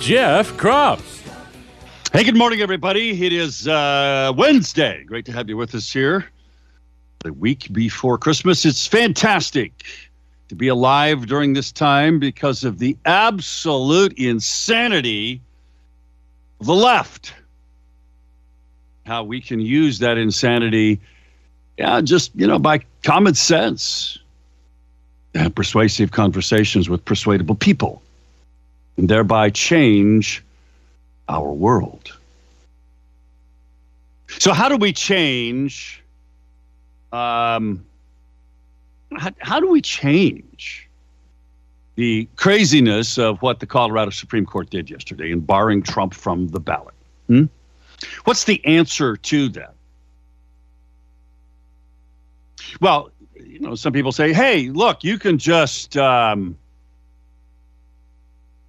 Jeff Kropf. Hey, good morning, everybody. It is uh, Wednesday. Great to have you with us here. The week before Christmas. It's fantastic to be alive during this time because of the absolute insanity of the left how we can use that insanity, yeah, just, you know, by common sense, have persuasive conversations with persuadable people, and thereby change our world. So, how do we change? Um, how, how do we change the craziness of what the Colorado Supreme Court did yesterday in barring Trump from the ballot? Hmm? What's the answer to that? Well, you know, some people say, "Hey, look, you can just." Um,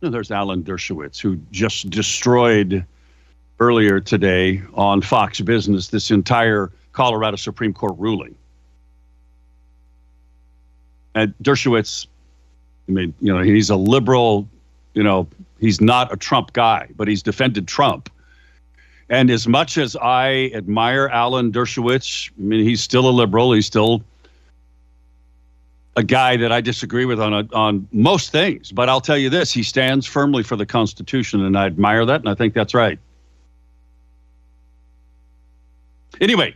there's Alan Dershowitz who just destroyed earlier today on Fox Business this entire Colorado Supreme Court ruling. And Dershowitz, I mean, you know, he's a liberal. You know, he's not a Trump guy, but he's defended Trump and as much as I admire Alan Dershowitz, I mean, he's still a liberal. He's still a guy that I disagree with on a, on most things. But I'll tell you this: he stands firmly for the Constitution, and I admire that, and I think that's right. Anyway,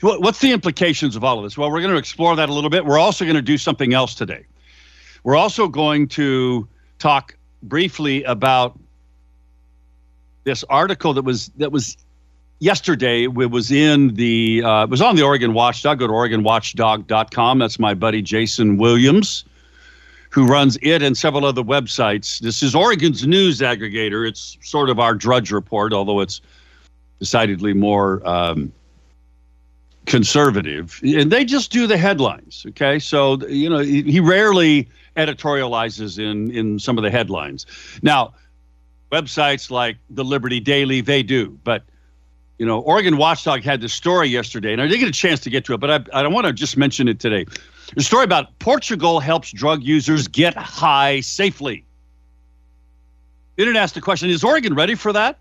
what's the implications of all of this? Well, we're going to explore that a little bit. We're also going to do something else today. We're also going to talk briefly about this article that was that was yesterday it was in the uh, it was on the Oregon Watchdog. Go to OregonWatchdog.com. That's my buddy Jason Williams, who runs it and several other websites. This is Oregon's news aggregator. It's sort of our Drudge Report, although it's decidedly more um, conservative. And they just do the headlines. Okay, so you know he, he rarely editorializes in in some of the headlines. Now websites like the Liberty Daily, they do. But, you know, Oregon Watchdog had this story yesterday, and I didn't get a chance to get to it, but I, I don't want to just mention it today. The story about Portugal helps drug users get high safely. The internet asked the question Is Oregon ready for that?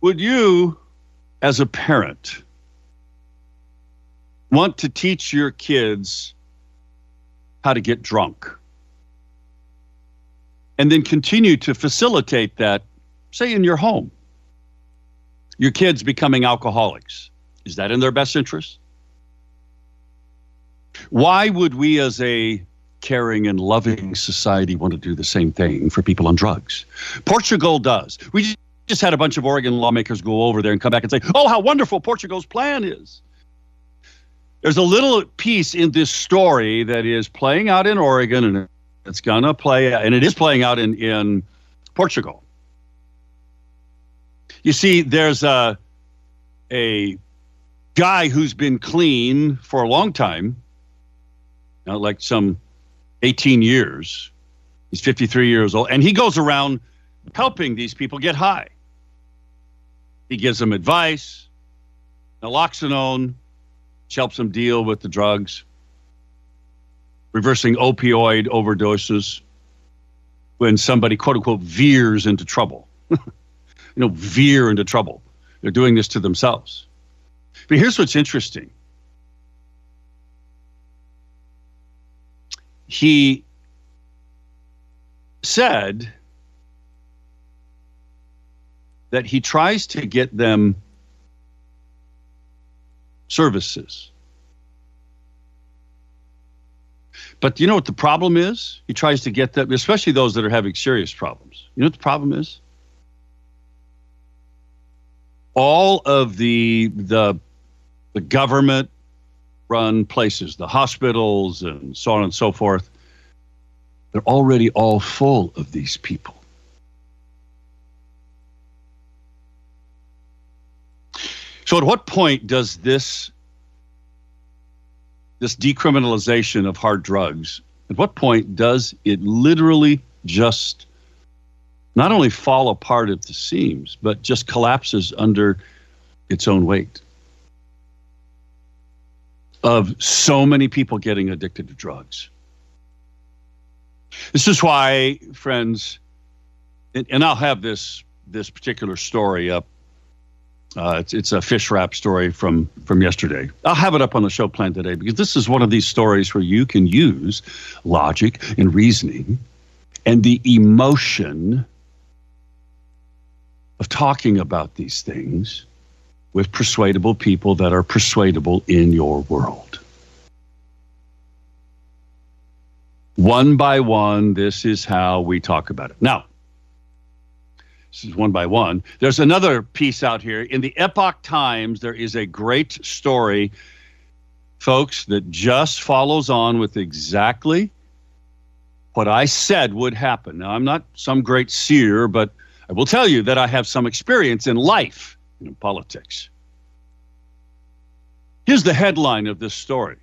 Would you, as a parent, want to teach your kids how to get drunk? and then continue to facilitate that, say, in your home. Your kids becoming alcoholics. Is that in their best interest? Why would we, as a caring and loving society, want to do the same thing for people on drugs? Portugal does. We just had a bunch of Oregon lawmakers go over there and come back and say, oh, how wonderful Portugal's plan is. There's a little piece in this story that is playing out in Oregon and it's gonna play, and it is playing out in in Portugal. You see, there's a a guy who's been clean for a long time, like some 18 years. He's 53 years old, and he goes around helping these people get high. He gives them advice, naloxone, which helps them deal with the drugs reversing opioid overdoses when somebody, quote unquote, veers into trouble. you know, veer into trouble. They're doing this to themselves. But here's what's interesting. He said that he tries to get them services But you know what the problem is? He tries to get them, especially those that are having serious problems. You know what the problem is? All of the the the government run places, the hospitals and so on and so forth, They're already all full of these people. So, at what point does this this decriminalization of hard drugs? At what point does it literally just not only fall apart at the seams, but just collapses under its own weight? Of so many people getting addicted to drugs. This is why, friends, and, and I'll have this this particular story up uh, it's, it's a fish wrap story from from yesterday. I'll have it up on the show plan today because this is one of these stories where you can use logic and reasoning and the emotion of talking about these things with persuadable people that are persuadable in your world. One by one, this is how we talk about it. Now, this is one by one. There's another piece out here. In the Epoch Times, there is a great story, folks, that just follows on with exactly what I said would happen. Now, I'm not some great seer, but I will tell you that I have some experience in life and in politics. Here's the headline of this story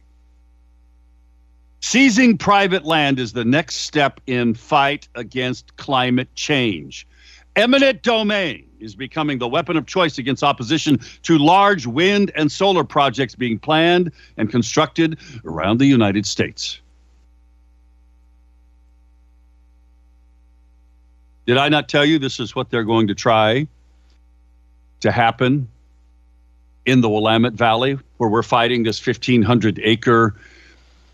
Seizing private land is the next step in fight against climate change. Eminent domain is becoming the weapon of choice against opposition to large wind and solar projects being planned and constructed around the United States. Did I not tell you this is what they're going to try to happen in the Willamette Valley, where we're fighting this 1,500 acre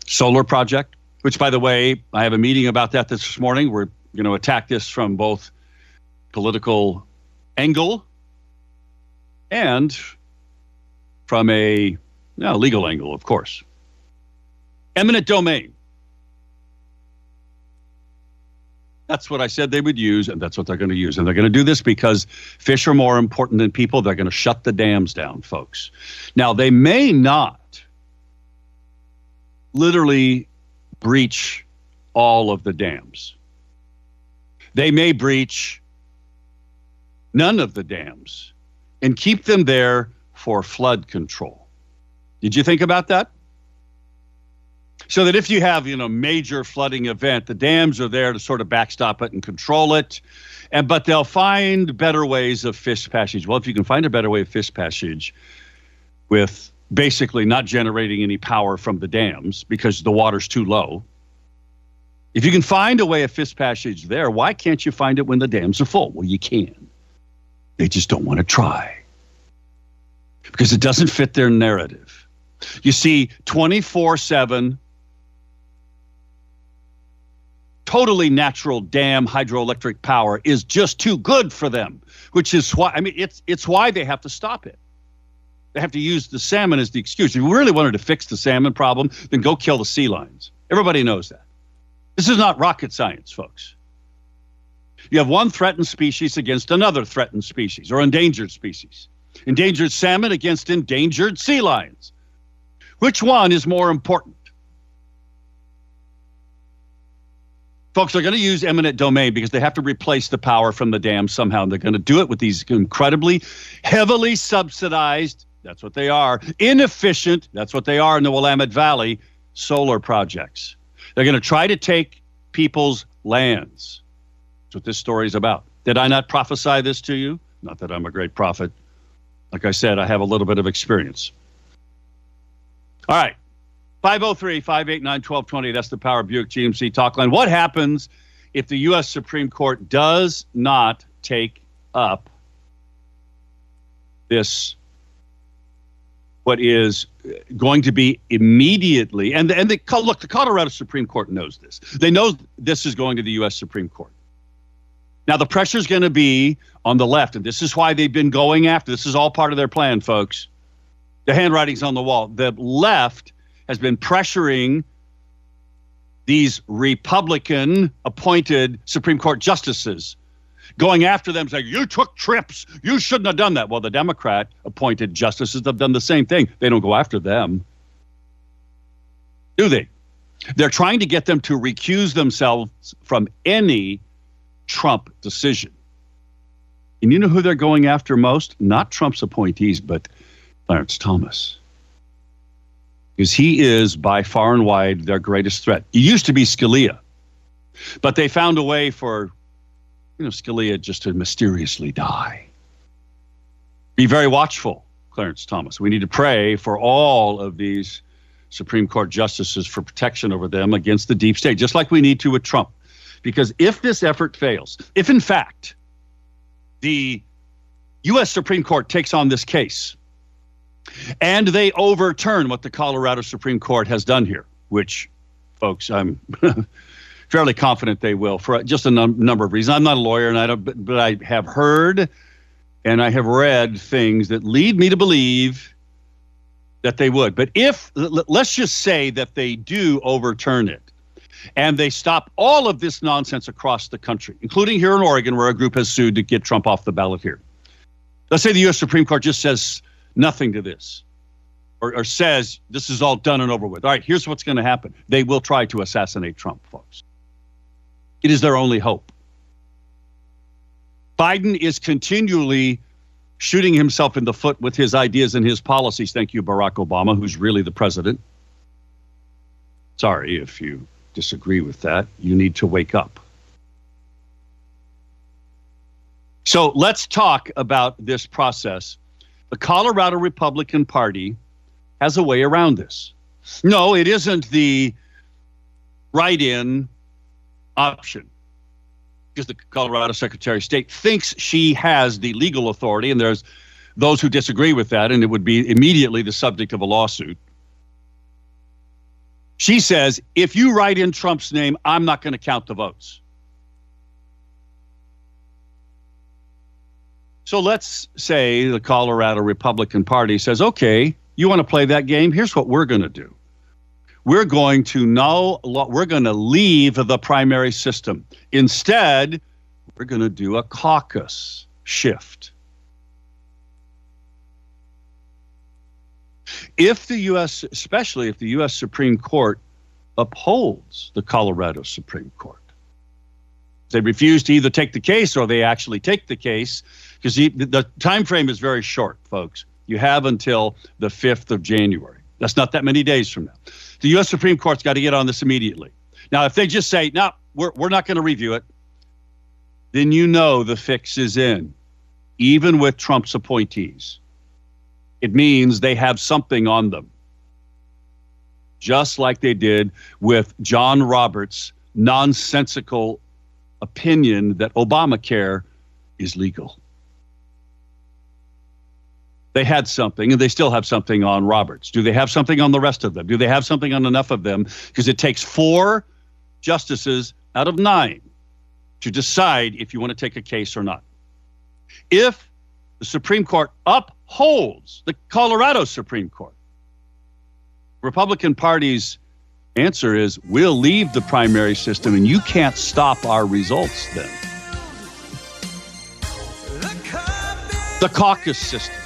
solar project? Which, by the way, I have a meeting about that this morning. We're going to attack this from both political angle and from a no, legal angle, of course. Eminent domain. That's what I said they would use, and that's what they're going to use. And they're going to do this because fish are more important than people. They're going to shut the dams down, folks. Now, they may not literally breach all of the dams. They may breach none of the dams and keep them there for flood control. Did you think about that? So that if you have, you know, major flooding event, the dams are there to sort of backstop it and control it. And but they'll find better ways of fish passage. Well, if you can find a better way of fish passage with basically not generating any power from the dams because the water's too low. If you can find a way of fish passage there, why can't you find it when the dams are full? Well, you can. They just don't want to try because it doesn't fit their narrative. You see, 24 7, totally natural dam hydroelectric power is just too good for them, which is why, I mean, it's, it's why they have to stop it. They have to use the salmon as the excuse. If you really wanted to fix the salmon problem, then go kill the sea lions. Everybody knows that. This is not rocket science, folks. You have one threatened species against another threatened species or endangered species. Endangered salmon against endangered sea lions. Which one is more important? Folks are going to use eminent domain because they have to replace the power from the dam somehow. And they're going to do it with these incredibly heavily subsidized, that's what they are, inefficient, that's what they are in the Willamette Valley, solar projects. They're going to try to take people's lands That's what this story is about. Did I not prophesy this to you? Not that I'm a great prophet. Like I said, I have a little bit of experience. All right. 503 589 1220. That's the Power Buick GMC talk line. What happens if the U.S. Supreme Court does not take up this, what is going to be immediately, and, and the, look, the Colorado Supreme Court knows this. They know this is going to the U.S. Supreme Court. Now, the pressure is going to be on the left, and this is why they've been going after. This is all part of their plan, folks. The handwriting's on the wall. The left has been pressuring these Republican appointed Supreme Court justices, going after them, saying, You took trips. You shouldn't have done that. Well, the Democrat appointed justices have done the same thing. They don't go after them, do they? They're trying to get them to recuse themselves from any Trump decision. And you know who they're going after most? Not Trump's appointees, but Clarence Thomas. Because he is by far and wide their greatest threat. He used to be Scalia, but they found a way for you know Scalia just to mysteriously die. Be very watchful, Clarence Thomas. We need to pray for all of these Supreme Court justices for protection over them against the deep state, just like we need to with Trump. Because if this effort fails, if in fact the U.S. Supreme Court takes on this case and they overturn what the Colorado Supreme Court has done here, which, folks, I'm fairly confident they will for just a num- number of reasons. I'm not a lawyer, and I don't, but, but I have heard and I have read things that lead me to believe that they would. But if let's just say that they do overturn it, and they stop all of this nonsense across the country, including here in Oregon, where a group has sued to get Trump off the ballot here. Let's say the U.S. Supreme Court just says nothing to this. Or, or says this is all done and over with. All right, here's what's going to happen. They will try to assassinate Trump, folks. It is their only hope. Biden is continually shooting himself in the foot with his ideas and his policies. Thank you, Barack Obama, who's really the president. Sorry if you disagree with that. You need to wake up. So let's talk about this process. The Colorado Republican Party has a way around this. No, it isn't the write in option because the Colorado Secretary of State thinks she has the legal authority, and there's those who disagree with that, and it would be immediately the subject of a lawsuit. She says, if you write in Trump's name, I'm not going to count the votes. So let's say the Colorado Republican Party says, okay, you want to play that game? Here's what we're going to do. We're going to no we're going to leave the primary system. Instead we're going to do a caucus shift. If the US especially if the US Supreme Court upholds the Colorado Supreme Court they refuse to either take the case or they actually take the case because the, time frame is very short folks you have until the 5th of January that's not that many days from now the U.S. Supreme Court's got to get on this immediately. Now, if they just say, no, we're, we're not going to review it, then you know the fix is in, even with Trump's appointees. It means they have something on them, just like they did with John Roberts' nonsensical opinion that Obamacare is legal they had something and they still have something on Roberts. Do they have something on the rest of them? Do they have something on enough of them? Because it takes four justices out of nine to decide if you want to take a case or not. If the Supreme Court upholds the Colorado Supreme Court, Republican Party's answer is we'll leave the primary system and you can't stop our results then. The caucus system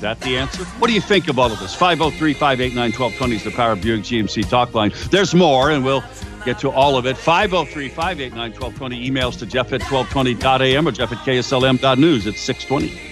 that the answer? What do you think of all of this? 503 589 1220 is the Power Buick GMC talk line. There's more, and we'll get to all of it. 503 589 1220. Emails to jeff at 1220.am or jeff at kslm.news at 620.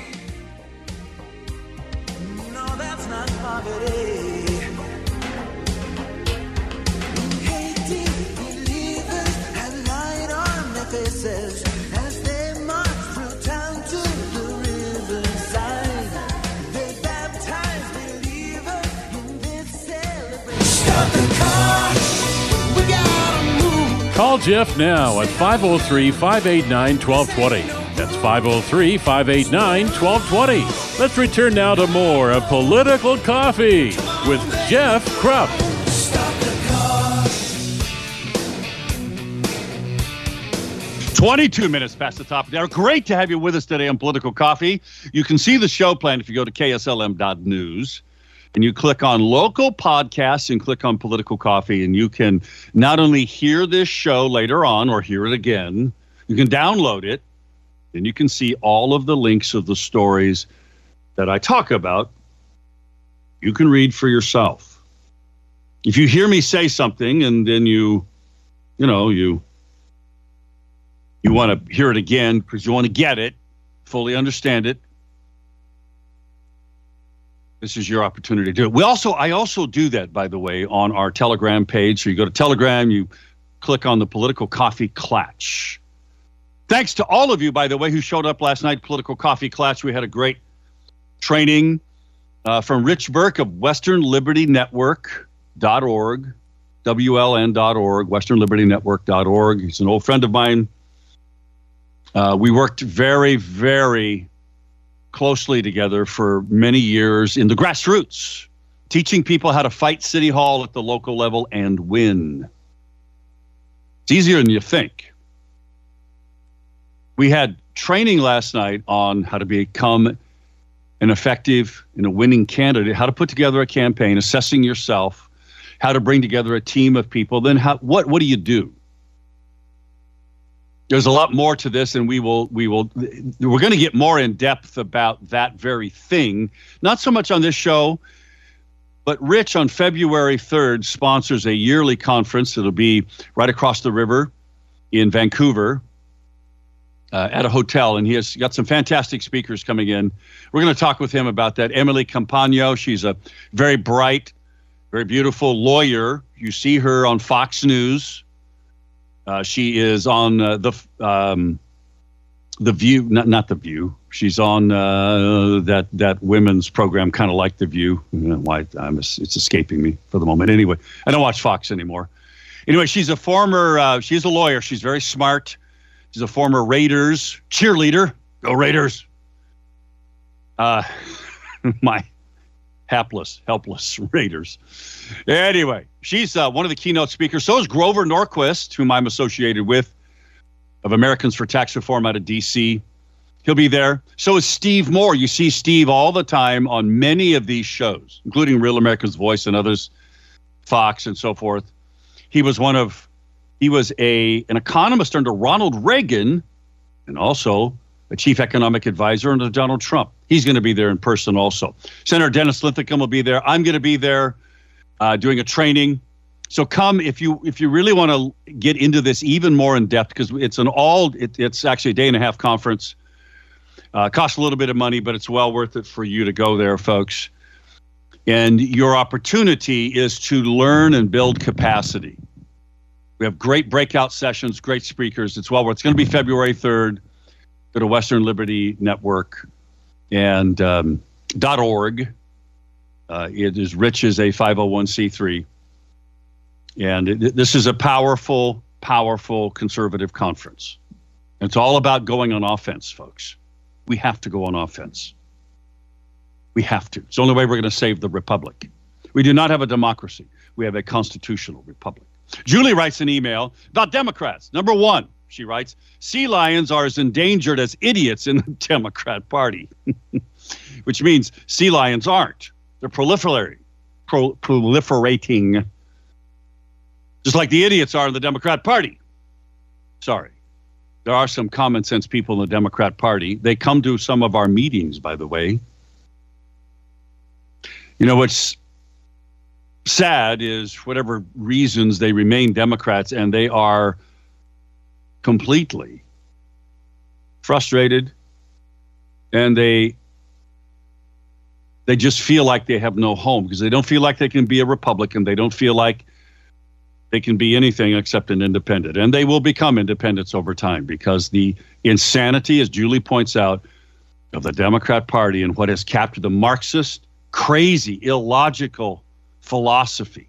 Jeff now at 503 589 1220. That's 503 589 1220. Let's return now to more of Political Coffee with Jeff Kropf. Twenty-two minutes past the top of the hour. Great to have you with us today on Political Coffee. You can see the show plan if you go to kslm.news and you click on local podcasts and click on political coffee and you can not only hear this show later on or hear it again you can download it and you can see all of the links of the stories that i talk about you can read for yourself if you hear me say something and then you, you know, you you want to hear it again because you want to get it, fully understand it. This is your opportunity to do it. We also, I also do that, by the way, on our Telegram page. So you go to Telegram, you click on the political coffee clatch. Thanks to all of you, by the way, who showed up last night. Political coffee clatch. We had a great training uh, from Rich Burke of Western Liberty Network.org, WLN.org, Western Liberty Network.org. He's an old friend of mine. Uh, we worked very, very closely together for many years in the grassroots, teaching people how to fight City Hall at the local level and win. It's easier than you think. We had training last night on how to become an effective and a winning candidate, how to put together a campaign, assessing yourself, how to bring together a team of people. Then how, what what do you do? There's a lot more to this and we will we will we're going to get more in depth about that very thing. Not so much on this show but rich on february 3rd sponsors a yearly conference it'll be right across the river in vancouver uh, at a hotel and he has got some fantastic speakers coming in. We're going to talk with him about that. Emily Compagno she's a very bright very beautiful lawyer. You see her on fox news uh, she is on uh, the um, the View, not not the View. She's on uh, that that women's program, kind of like the View. why I'm, it's escaping me for the moment. Anyway, I don't watch Fox anymore. Anyway, she's a former. Uh, she's a lawyer. She's very smart. She's a former Raiders cheerleader. Go Raiders! Uh, my hapless, helpless Raiders. Anyway, she's uh, one of the keynote speakers. So is Grover Norquist, whom I'm associated with, of Americans for Tax Reform out of D.C. He'll be there. So is Steve Moore. You see Steve all the time on many of these shows, including Real America's Voice and others, Fox and so forth. He was one of, he was a an economist under Ronald Reagan, and also chief economic advisor under Donald Trump. He's going to be there in person also. Senator Dennis Linthicum will be there. I'm going to be there uh, doing a training. So come if you if you really want to get into this even more in depth because it's an all it, it's actually a day and a half conference. Uh, costs a little bit of money, but it's well worth it for you to go there, folks. And your opportunity is to learn and build capacity. We have great breakout sessions, great speakers. It's well worth. It's going to be February third go to Western Liberty Network and um, .org. Uh, it is rich as a 501c3. And it, this is a powerful, powerful conservative conference. It's all about going on offense, folks. We have to go on offense. We have to. It's the only way we're going to save the republic. We do not have a democracy. We have a constitutional republic. Julie writes an email about Democrats. Number one, she writes, sea lions are as endangered as idiots in the Democrat Party, which means sea lions aren't. They're proliferating, pro- proliferating, just like the idiots are in the Democrat Party. Sorry. There are some common sense people in the Democrat Party. They come to some of our meetings, by the way. You know what's sad is whatever reasons they remain Democrats and they are completely frustrated and they they just feel like they have no home because they don't feel like they can be a republican. They don't feel like they can be anything except an independent. And they will become independents over time because the insanity as julie points out of the democrat party and what has captured the marxist crazy illogical philosophy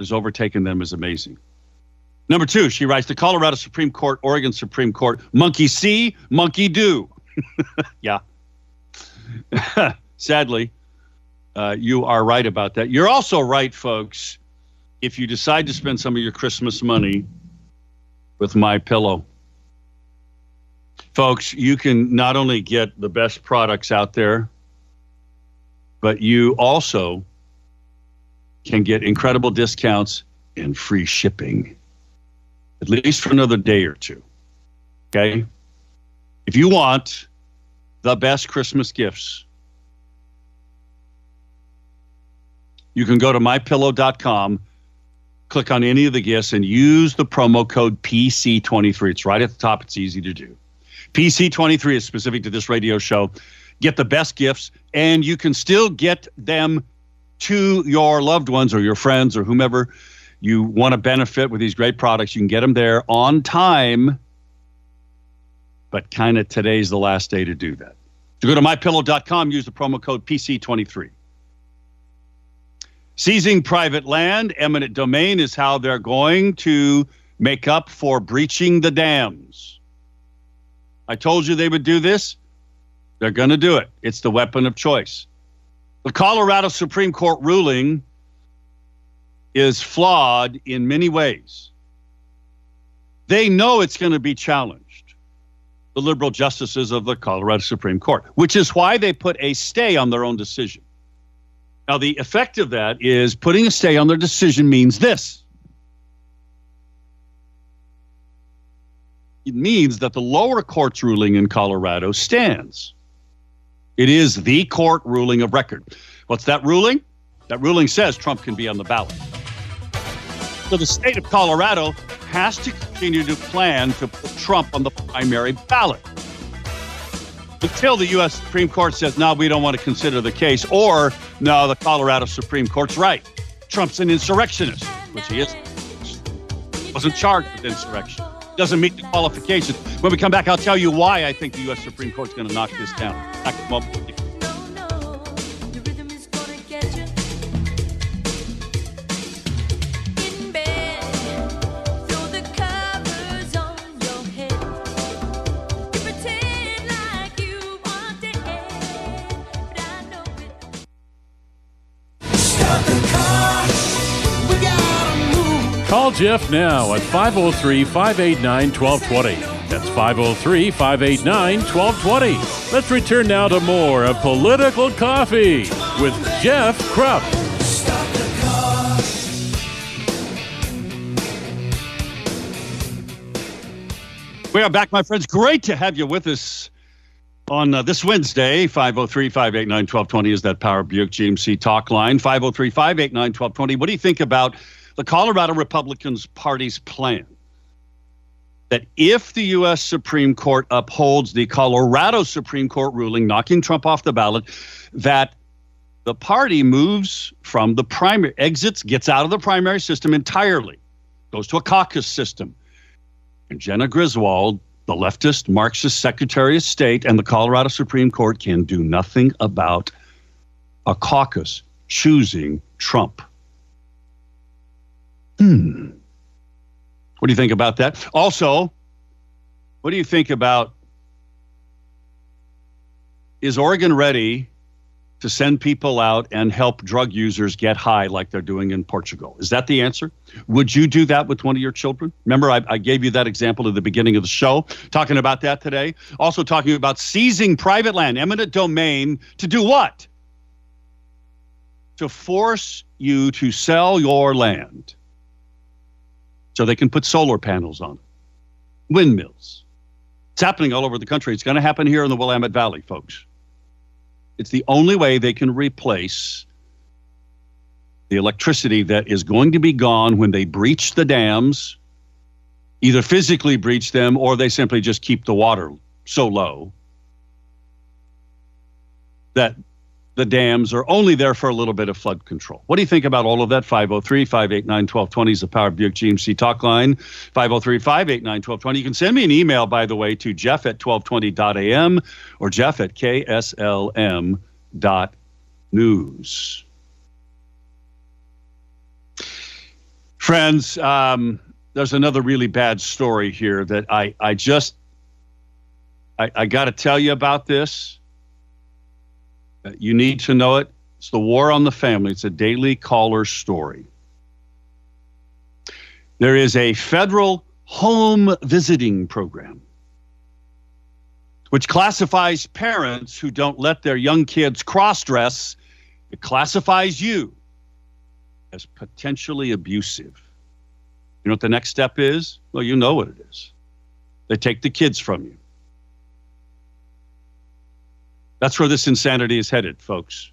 has overtaken them is amazing Number two, she writes the Colorado Supreme Court, Oregon Supreme Court, monkey see, monkey do. yeah. Sadly, uh, you are right about that. You're also right, folks, if you decide to spend some of your Christmas money with my pillow. Folks, you can not only get the best products out there, but you also can get incredible discounts and free shipping at least for another day or two. Okay? If you want the best Christmas gifts, You can go to mypillow.com, click on any of the gifts, and use the promo code PC23. It's right at the top. It's easy to do. PC23 is specific to this radio show. Get the best gifts, and you can still get them to your loved ones or your friends or whomever you want to benefit with these great products. You can get them there on time, but kind of today's the last day to do that. To go to mypillow.com, use the promo code PC23. Seizing private land, eminent domain is how they're going to make up for breaching the dams. I told you they would do this. They're going to do it. It's the weapon of choice. The Colorado Supreme Court ruling is flawed in many ways. They know it's going to be challenged, the liberal justices of the Colorado Supreme Court, which is why they put a stay on their own decision. Now, the effect of that is putting a stay on their decision means this it means that the lower court's ruling in Colorado stands. It is the court ruling of record. What's that ruling? That ruling says Trump can be on the ballot. So the state of Colorado has to continue to plan to put Trump on the primary ballot until the U.S. Supreme Court says, no, we don't want to consider the case, or no, the Colorado Supreme Court's right. Trump's an insurrectionist, which he is. Wasn't charged with insurrection. Doesn't meet the qualifications. When we come back, I'll tell you why I think the U.S. Supreme Court's going to knock this down. Jeff now at 503 589 1220. That's 503 589 1220. Let's return now to more of Political Coffee with Jeff Kropf. We are back, my friends. Great to have you with us on uh, this Wednesday. 503 589 1220 is that Power Buick GMC talk line. 503 589 1220. What do you think about the Colorado Republicans Party's plan that if the U.S. Supreme Court upholds the Colorado Supreme Court ruling knocking Trump off the ballot, that the party moves from the primary, exits, gets out of the primary system entirely, goes to a caucus system. And Jena Griswold, the leftist Marxist Secretary of State, and the Colorado Supreme Court can do nothing about a caucus choosing Trump. Hmm. What do you think about that? Also, what do you think about is Oregon ready to send people out and help drug users get high like they're doing in Portugal? Is that the answer? Would you do that with one of your children? Remember, I, I gave you that example at the beginning of the show, talking about that today. Also, talking about seizing private land, eminent domain, to do what? To force you to sell your land so they can put solar panels on it, windmills. It's happening all over the country. It's going to happen here in the Willamette Valley, folks. It's the only way they can replace the electricity that is going to be gone when they breach the dams, either physically breach them or they simply just keep the water so low that the dams are only there for a little bit of flood control. What do you think about all of that? 503 589 1220 is the Power Buick GMC talk line. 503 589 1220. You can send me an email, by the way, to jeff at 1220.am or jeff at kslm.news. Friends, um, there's another really bad story here that I, I just, I, I got to tell you about this Uh, you need to know it. It's the war on the family. It's a daily caller story. There is a federal home visiting program which classifies parents who don't let their young kids cross dress. It classifies you as potentially abusive. You know what the next step is? Well, you know what it is. They take the kids from you. That's where this insanity is headed, folks.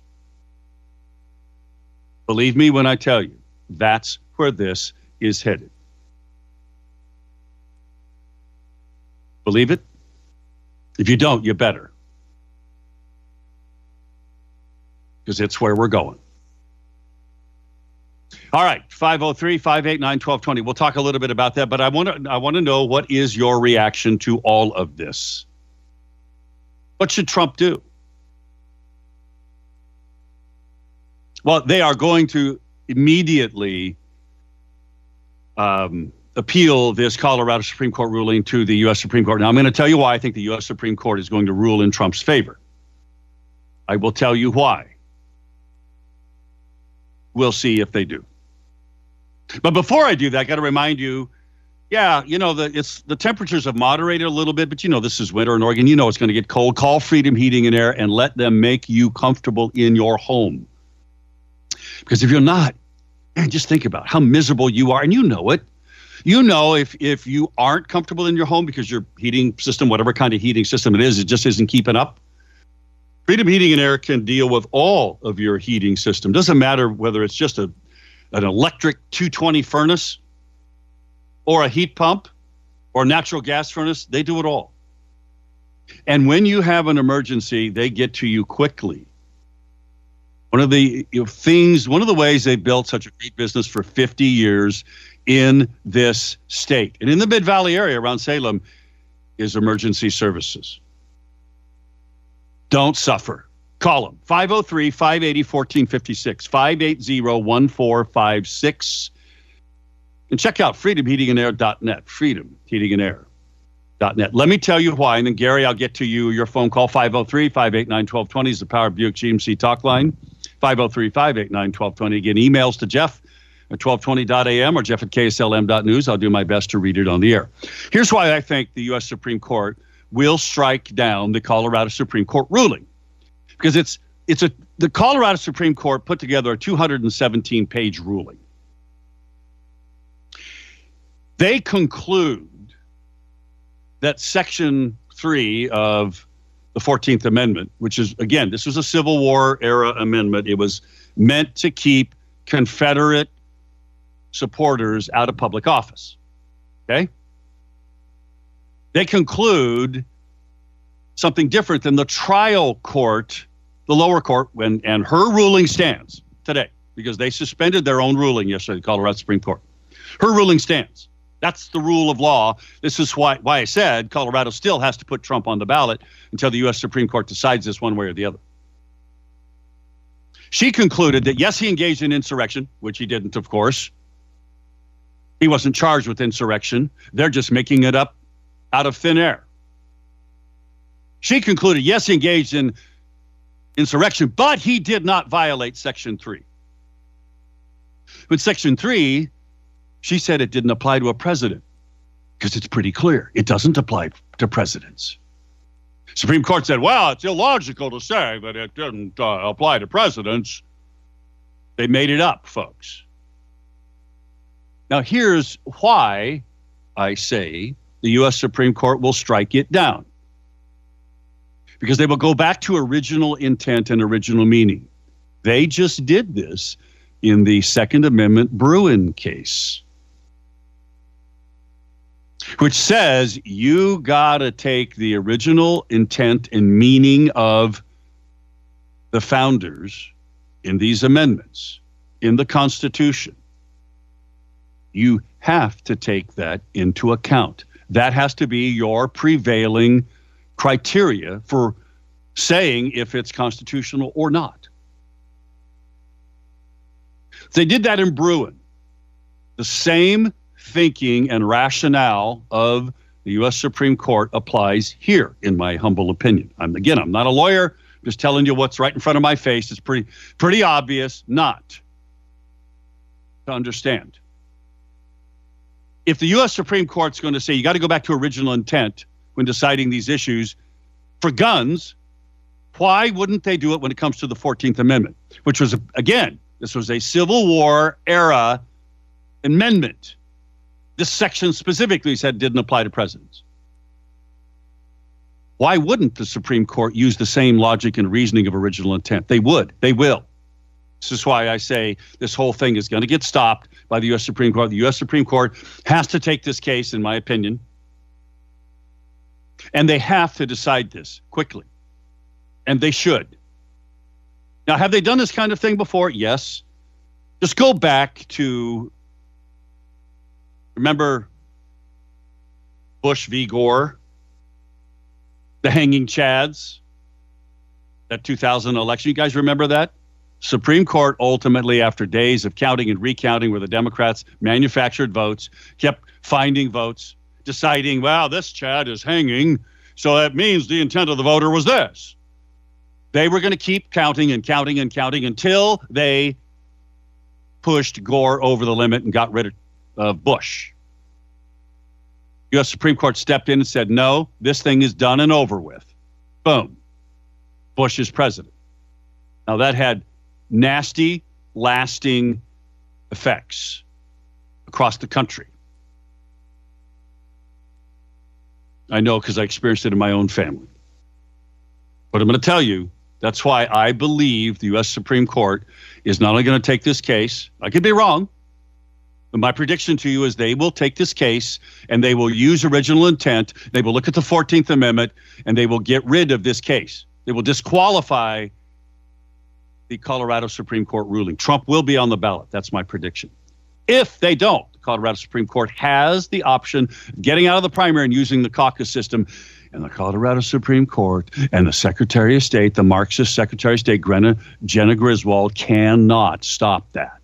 Believe me when I tell you, that's where this is headed. Believe it? If you don't, you better. Because it's where we're going. All right, 503 589 1220. We'll talk a little bit about that, but I want to I want to know what is your reaction to all of this? What should Trump do? Well, they are going to immediately um, appeal this Colorado Supreme Court ruling to the U.S. Supreme Court. Now, I'm going to tell you why I think the U.S. Supreme Court is going to rule in Trump's favor. I will tell you why. We'll see if they do. But before I do that, I got to remind you yeah, you know the it's the temperatures have moderated a little bit, but you know this is winter in Oregon. You know it's going to get cold. Call Freedom Heating and Air and let them make you comfortable in your home. Because if you're not, man, just think about how miserable you are, and you know it. You know if if you aren't comfortable in your home because your heating system, whatever kind of heating system it is, it just isn't keeping up. Freedom Heating and Air can deal with all of your heating system. Doesn't matter whether it's just a an electric 220 furnace or a heat pump or natural gas furnace, they do it all. And when you have an emergency, they get to you quickly. One of the you know, things, one of the ways they built such a great business for 50 years in this state and in the Mid Valley area around Salem is emergency services. Don't suffer. Call them 503 580 1456, 580 1456. And check out freedomheatingandair.net. Freedom Heating and Air.net. Let me tell you why. And then, Gary, I'll get to you. Your phone call 503 589 1220 is the Power Buick GMC talk line. 503 589 1220. Again, emails to Jeff at 1220.am or Jeff at KSLM.news. I'll do my best to read it on the air. Here's why I think the U.S. Supreme Court will strike down the Colorado Supreme Court ruling. Because it's it's a the Colorado Supreme Court put together a 217 page ruling they conclude that Section 3 of the 14th Amendment, which is, again, this was a Civil War era amendment, it was meant to keep Confederate supporters out of public office. Okay? They conclude something different than the trial court, the lower court, when, and her ruling stands today because they suspended their own ruling yesterday, the Colorado Supreme Court. Her ruling stands. That's the rule of law. This is why, why I said Colorado still has to put Trump on the ballot until the U.S. Supreme Court decides this one way or the other. She concluded that yes, he engaged in insurrection, which he didn't, of course. He wasn't charged with insurrection. They're just making it up out of thin air. She concluded yes, he engaged in insurrection, but he did not violate Section 3. But Section 3 she said it didn't apply to a president because it's pretty clear it doesn't apply to presidents. Supreme Court said, well, it's illogical to say that it didn't uh, apply to presidents. They made it up, folks. Now, here's why I say the U.S. Supreme Court will strike it down because they will go back to original intent and original meaning. They just did this in the Second Amendment Bruen case which says you got to take the original intent and meaning of the founders in these amendments in the Constitution. You have to take that into account. That has to be your prevailing criteria for saying if it's constitutional or not. They did that in Bruen. The same thinking and rationale of the U.S. Supreme Court applies here, in my humble opinion. I'm again, I'm not a lawyer. I'm just telling you what's right in front of my face. It's pretty, pretty obvious not to understand. If the U.S. Supreme Court's going to say you got to go back to original intent when deciding these issues for guns, why wouldn't they do it when it comes to the 14th Amendment, which was, again, this was a Civil War era amendment this section specifically said didn't apply to presidents. Why wouldn't the Supreme Court use the same logic and reasoning of original intent? They would. They will. This is why I say this whole thing is going to get stopped by the U.S. Supreme Court. The U.S. Supreme Court has to take this case, in my opinion, and they have to decide this quickly. And they should. Now, have they done this kind of thing before? Yes. Just go back to remember Bush v. Gore, the hanging Chads, that 2000 election. You guys remember that? Supreme Court ultimately, after days of counting and recounting, where the Democrats manufactured votes, kept finding votes, deciding, well, this Chad is hanging, so that means the intent of the voter was this. They were going to keep counting and counting and counting until they pushed Gore over the limit and got rid of uh, Bush. U.S. Supreme Court stepped in and said, no, this thing is done and over with. Boom. Bush is president. Now, that had nasty, lasting effects across the country. I know because I experienced it in my own family. But I'm going to tell you that's why I believe the U.S. Supreme Court is not only going to take this case, I could be wrong, my prediction to you is they will take this case and they will use original intent. They will look at the 14th Amendment and they will get rid of this case. They will disqualify the Colorado Supreme Court ruling. Trump will be on the ballot. That's my prediction. If they don't, the Colorado Supreme Court has the option of getting out of the primary and using the caucus system. And the Colorado Supreme Court and the Secretary of State, the Marxist Secretary of State, Jena Griswold, cannot stop that.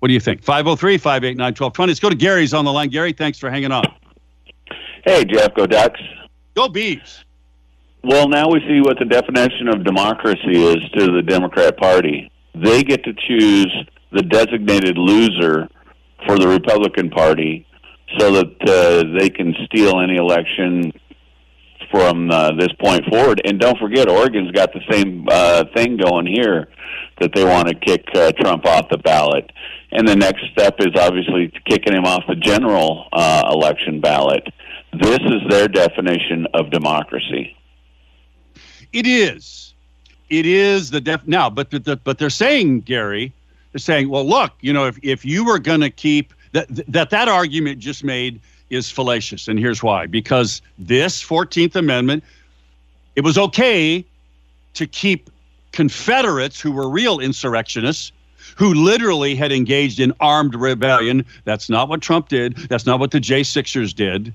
What do you think? 503 589 1220. Let's go to Gary's on the line. Gary, thanks for hanging on. Hey, Jeff, go Ducks. Go Beavs. Well, now we see what the definition of democracy is to the Democrat Party. They get to choose the designated loser for the Republican Party so that uh, they can steal any election from uh, this point forward. And don't forget, Oregon's got the same uh, thing going here that they want to kick uh, Trump off the ballot. And the next step is obviously kicking him off the general uh, election ballot. This is their definition of democracy. It is. It is the def now, but the, but they're saying, Gary, they're saying, well, look, you know, if if you were going to keep that that that argument just made is fallacious, and here's why: because this Fourteenth Amendment, it was okay to keep Confederates who were real insurrectionists who literally had engaged in armed rebellion. That's not what Trump did. That's not what the J6ers did.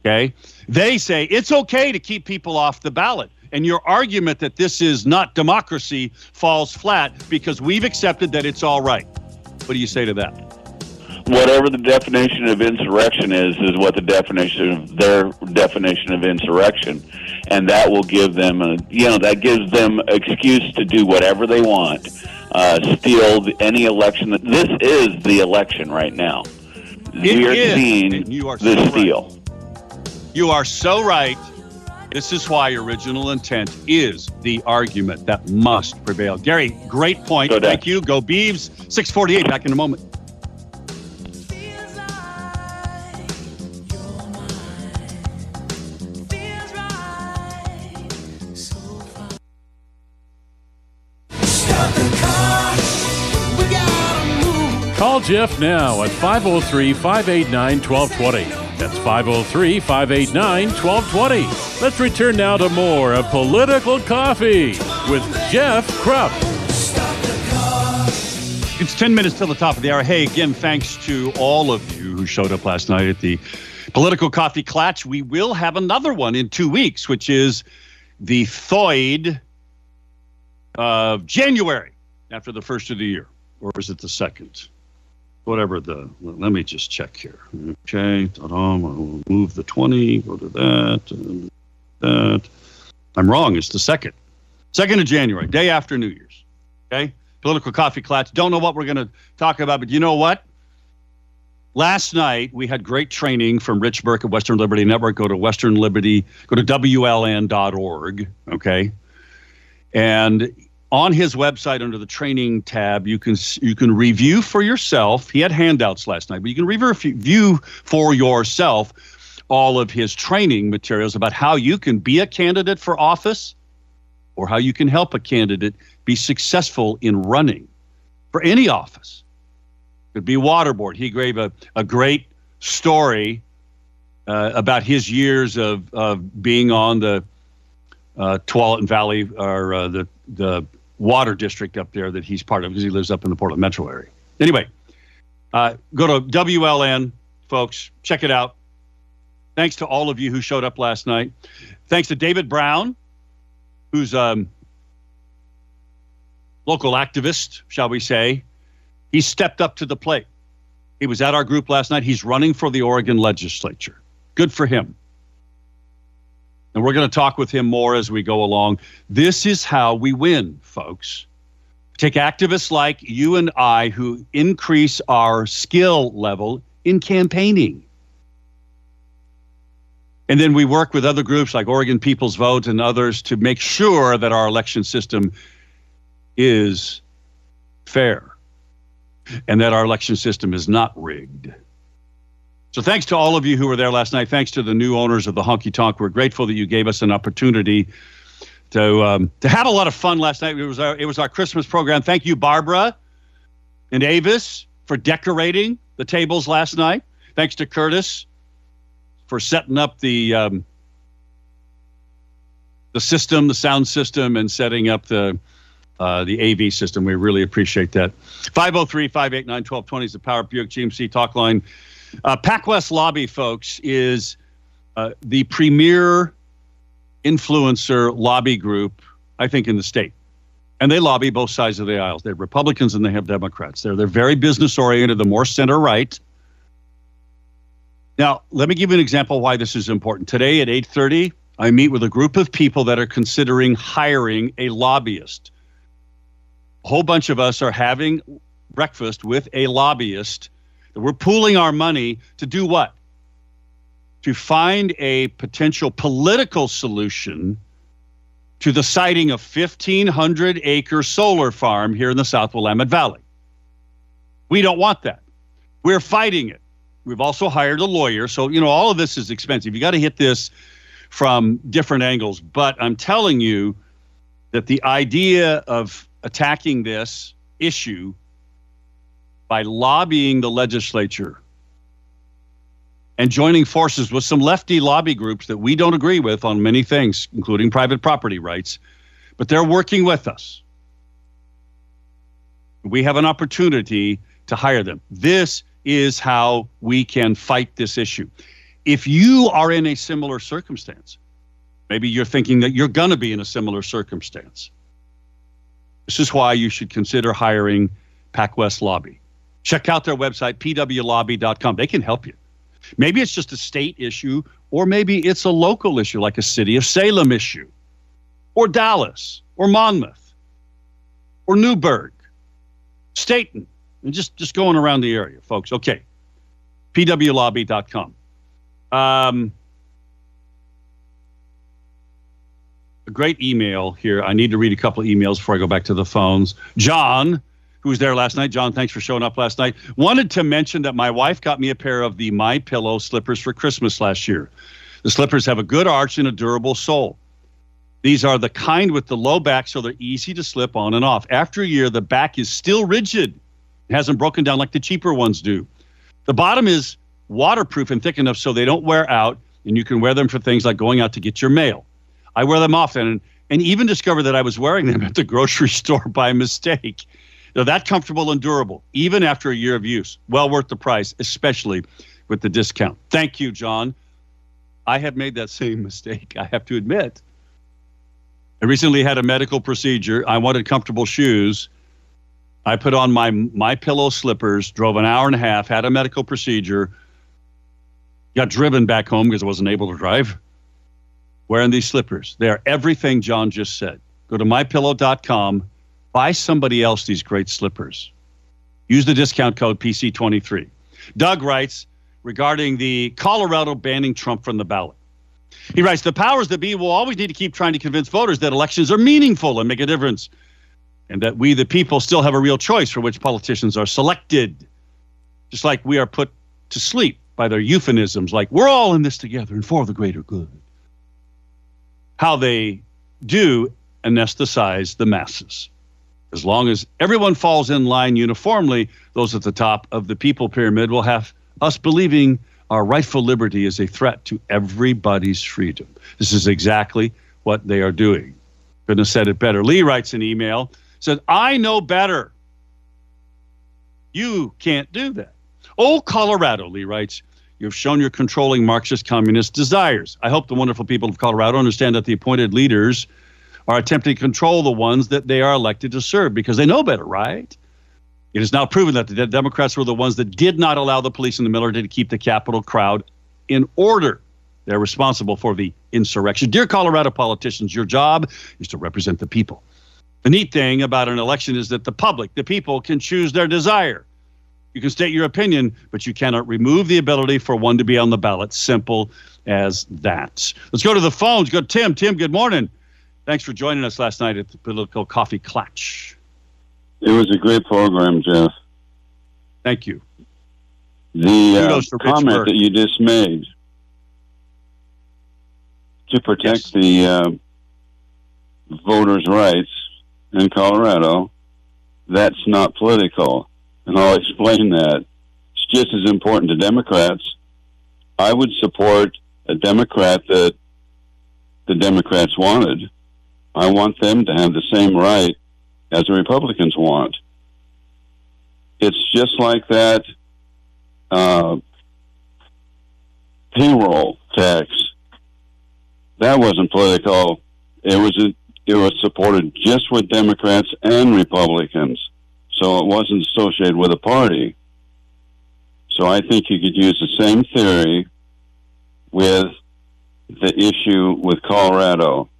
Okay. They say it's okay to keep people off the ballot. And your argument that this is not democracy falls flat because we've accepted that it's all right. What do you say to that? Whatever the definition of insurrection is, is what the definition of their definition of insurrection, and that will give them, a, you know, that gives them excuse to do whatever they want, uh, steal any election. This is the election right now. It we are is, seeing you are the so steal. right. You are so right. This is why original intent is the argument that must prevail. Gary, great point. Thank you. Go Beavs. 648. Back in a moment. Jeff now at 503 589 1220. That's 503 589 1220. Let's return now to more of Political Coffee with Jeff Kropf. It's 10 minutes till the top of the hour. Hey, again, thanks to all of you who showed up last night at the Political Coffee Clatch. We will have another one in two weeks, which is the Thoid of January after the first of the year. Or is it the second? Whatever the, let me just check here. Okay, ta-da, we'll move the 20, go to that, and that. I'm wrong, it's the second. Second of January, day after New Year's. Okay? Political Coffee Clatch. Don't know what we're going to talk about, but you know what? Last night we had great training from Rich Burke of Western Liberty Network. Go to Western Liberty, go to WLN.org. Okay. And on his website under the training tab, you can you can review for yourself. He had handouts last night, but you can review for yourself all of his training materials about how you can be a candidate for office or how you can help a candidate be successful in running for any office. it Could be waterboard. He gave a, a great story uh, about his years of, of being on the uh, Tualatin Valley or uh, the, the water district up there that he's part of because he lives up in the Portland metro area. Anyway, uh, go to WLN, folks. Check it out. Thanks to all of you who showed up last night. Thanks to David Brown, who's um, local activist, shall we say. He stepped up to the plate. He was at our group last night. He's running for the Oregon legislature. Good for him. And we're going to talk with him more as we go along. This is how we win, folks. Take activists like you and I who increase our skill level in campaigning. And then we work with other groups like Oregon People's Vote and others to make sure that our election system is fair and that our election system is not rigged. So thanks to all of you who were there last night. Thanks to the new owners of the Honky Tonk. We're grateful that you gave us an opportunity to um, to have a lot of fun last night. It was our it was our Christmas program. Thank you, Barbara and Avis, for decorating the tables last night. Thanks to Curtis for setting up the um, the system, the sound system, and setting up the uh, the AV system. We really appreciate that. 503 589 1220 is the Power Buick GMC talk line. Uh, PacWest Lobby, folks, is uh, the premier influencer lobby group, I think, in the state. And they lobby both sides of the aisles. They have Republicans and they have Democrats. They're, they're very business oriented, the more center right. Now, let me give you an example why this is important. Today at 8:30, I meet with a group of people that are considering hiring a lobbyist. A whole bunch of us are having breakfast with a lobbyist we're pooling our money to do what? To find a potential political solution to the siting of 1,500 acre solar farm here in the South Willamette Valley. We don't want that. We're fighting it. We've also hired a lawyer. So, you know, all of this is expensive. You got to hit this from different angles. But I'm telling you that the idea of attacking this issue by lobbying the legislature and joining forces with some lefty lobby groups that we don't agree with on many things, including private property rights, but they're working with us. We have an opportunity to hire them. This is how we can fight this issue. If you are in a similar circumstance, maybe you're thinking that you're going to be in a similar circumstance. This is why you should consider hiring PacWest Lobby. Check out their website, pwlobby.com. They can help you. Maybe it's just a state issue, or maybe it's a local issue, like a city of Salem issue, or Dallas, or Monmouth, or Newberg, Stayton, and just, just going around the area, folks. Okay. pwlobby.com. Um, a great email here. I need to read a couple of emails before I go back to the phones. John who was there last night. John, thanks for showing up last night. Wanted to mention that my wife got me a pair of the My Pillow slippers for Christmas last year. The slippers have a good arch and a durable sole. These are the kind with the low back, so they're easy to slip on and off. After a year, the back is still rigid. It hasn't broken down like the cheaper ones do. The bottom is waterproof and thick enough so they don't wear out, and you can wear them for things like going out to get your mail. I wear them often and, and even discovered that I was wearing them at the grocery store by mistake. They're that comfortable and durable, even after a year of use. Well worth the price, especially with the discount. Thank you, John. I have made that same mistake, I have to admit. I recently had a medical procedure. I wanted comfortable shoes. I put on my my pillow slippers, drove an hour and a half, had a medical procedure, got driven back home because I wasn't able to drive. Wearing these slippers. They are everything John just said. Go to mypillow.com Buy somebody else these great slippers. Use the discount code PC23. Doug writes regarding the Colorado banning Trump from the ballot. He writes The powers that be will always need to keep trying to convince voters that elections are meaningful and make a difference, and that we, the people, still have a real choice for which politicians are selected. Just like we are put to sleep by their euphemisms like, we're all in this together and for the greater good. How they do anesthetize the masses. As long as everyone falls in line uniformly, those at the top of the people pyramid will have us believing our rightful liberty is a threat to everybody's freedom. This is exactly what they are doing. Couldn't have said it better. Lee writes an email, said, I know better. You can't do that. Oh, Colorado, Lee writes, you've shown your controlling Marxist communist desires. I hope the wonderful people of Colorado understand that the appointed leaders are attempting to control the ones that they are elected to serve because they know better, right? It is now proven that the Democrats were the ones that did not allow the police and the military to keep the Capitol crowd in order. They're responsible for the insurrection. Dear Colorado politicians, your job is to represent the people. The neat thing about an election is that the public, the people, can choose their desire. You can state your opinion, but you cannot remove the ability for one to be on the ballot. Simple as that. Let's go to the phones. Go, Tim. Tim, good morning. Thanks for joining us last night at the Political Coffee Clutch. It was a great program, Jeff. Thank you. The uh, Kudos to Rich comment that you just made to protect the uh, voters' rights in Colorado, that's not political. And I'll explain that. It's just as important to Democrats. I would support a Democrat that the Democrats wanted. I want them to have the same right as the Republicans want. It's just like that uh, payroll tax. That wasn't political. It was it was supported just with Democrats and Republicans, so it wasn't associated with a party. So I think you could use the same theory with the issue with Colorado.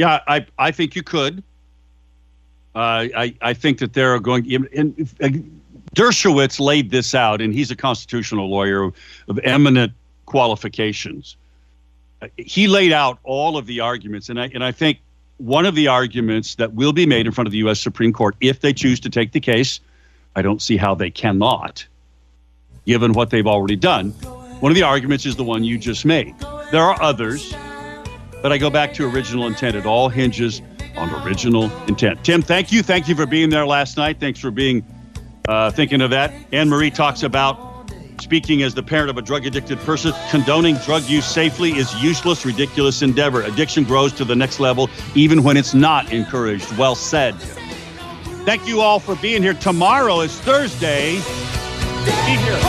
Yeah, I, I think you could. Uh, I, I think that there are going, and Dershowitz laid this out, and he's a constitutional lawyer of eminent qualifications. He laid out all of the arguments, and I, and I think one of the arguments that will be made in front of the U.S. Supreme Court, if they choose to take the case, I don't see how they cannot, given what they've already done. One of the arguments is the one you just made. There are others, but I go back to original intent. It all hinges on original intent. Tim, thank you. Thank you for being there last night. Thanks for being uh, thinking of that. Anne Marie talks about speaking as the parent of a drug addicted person. Condoning drug use safely is useless, ridiculous endeavor. Addiction grows to the next level even when it's not encouraged. Well said. Thank you all for being here. Tomorrow is Thursday. Be here.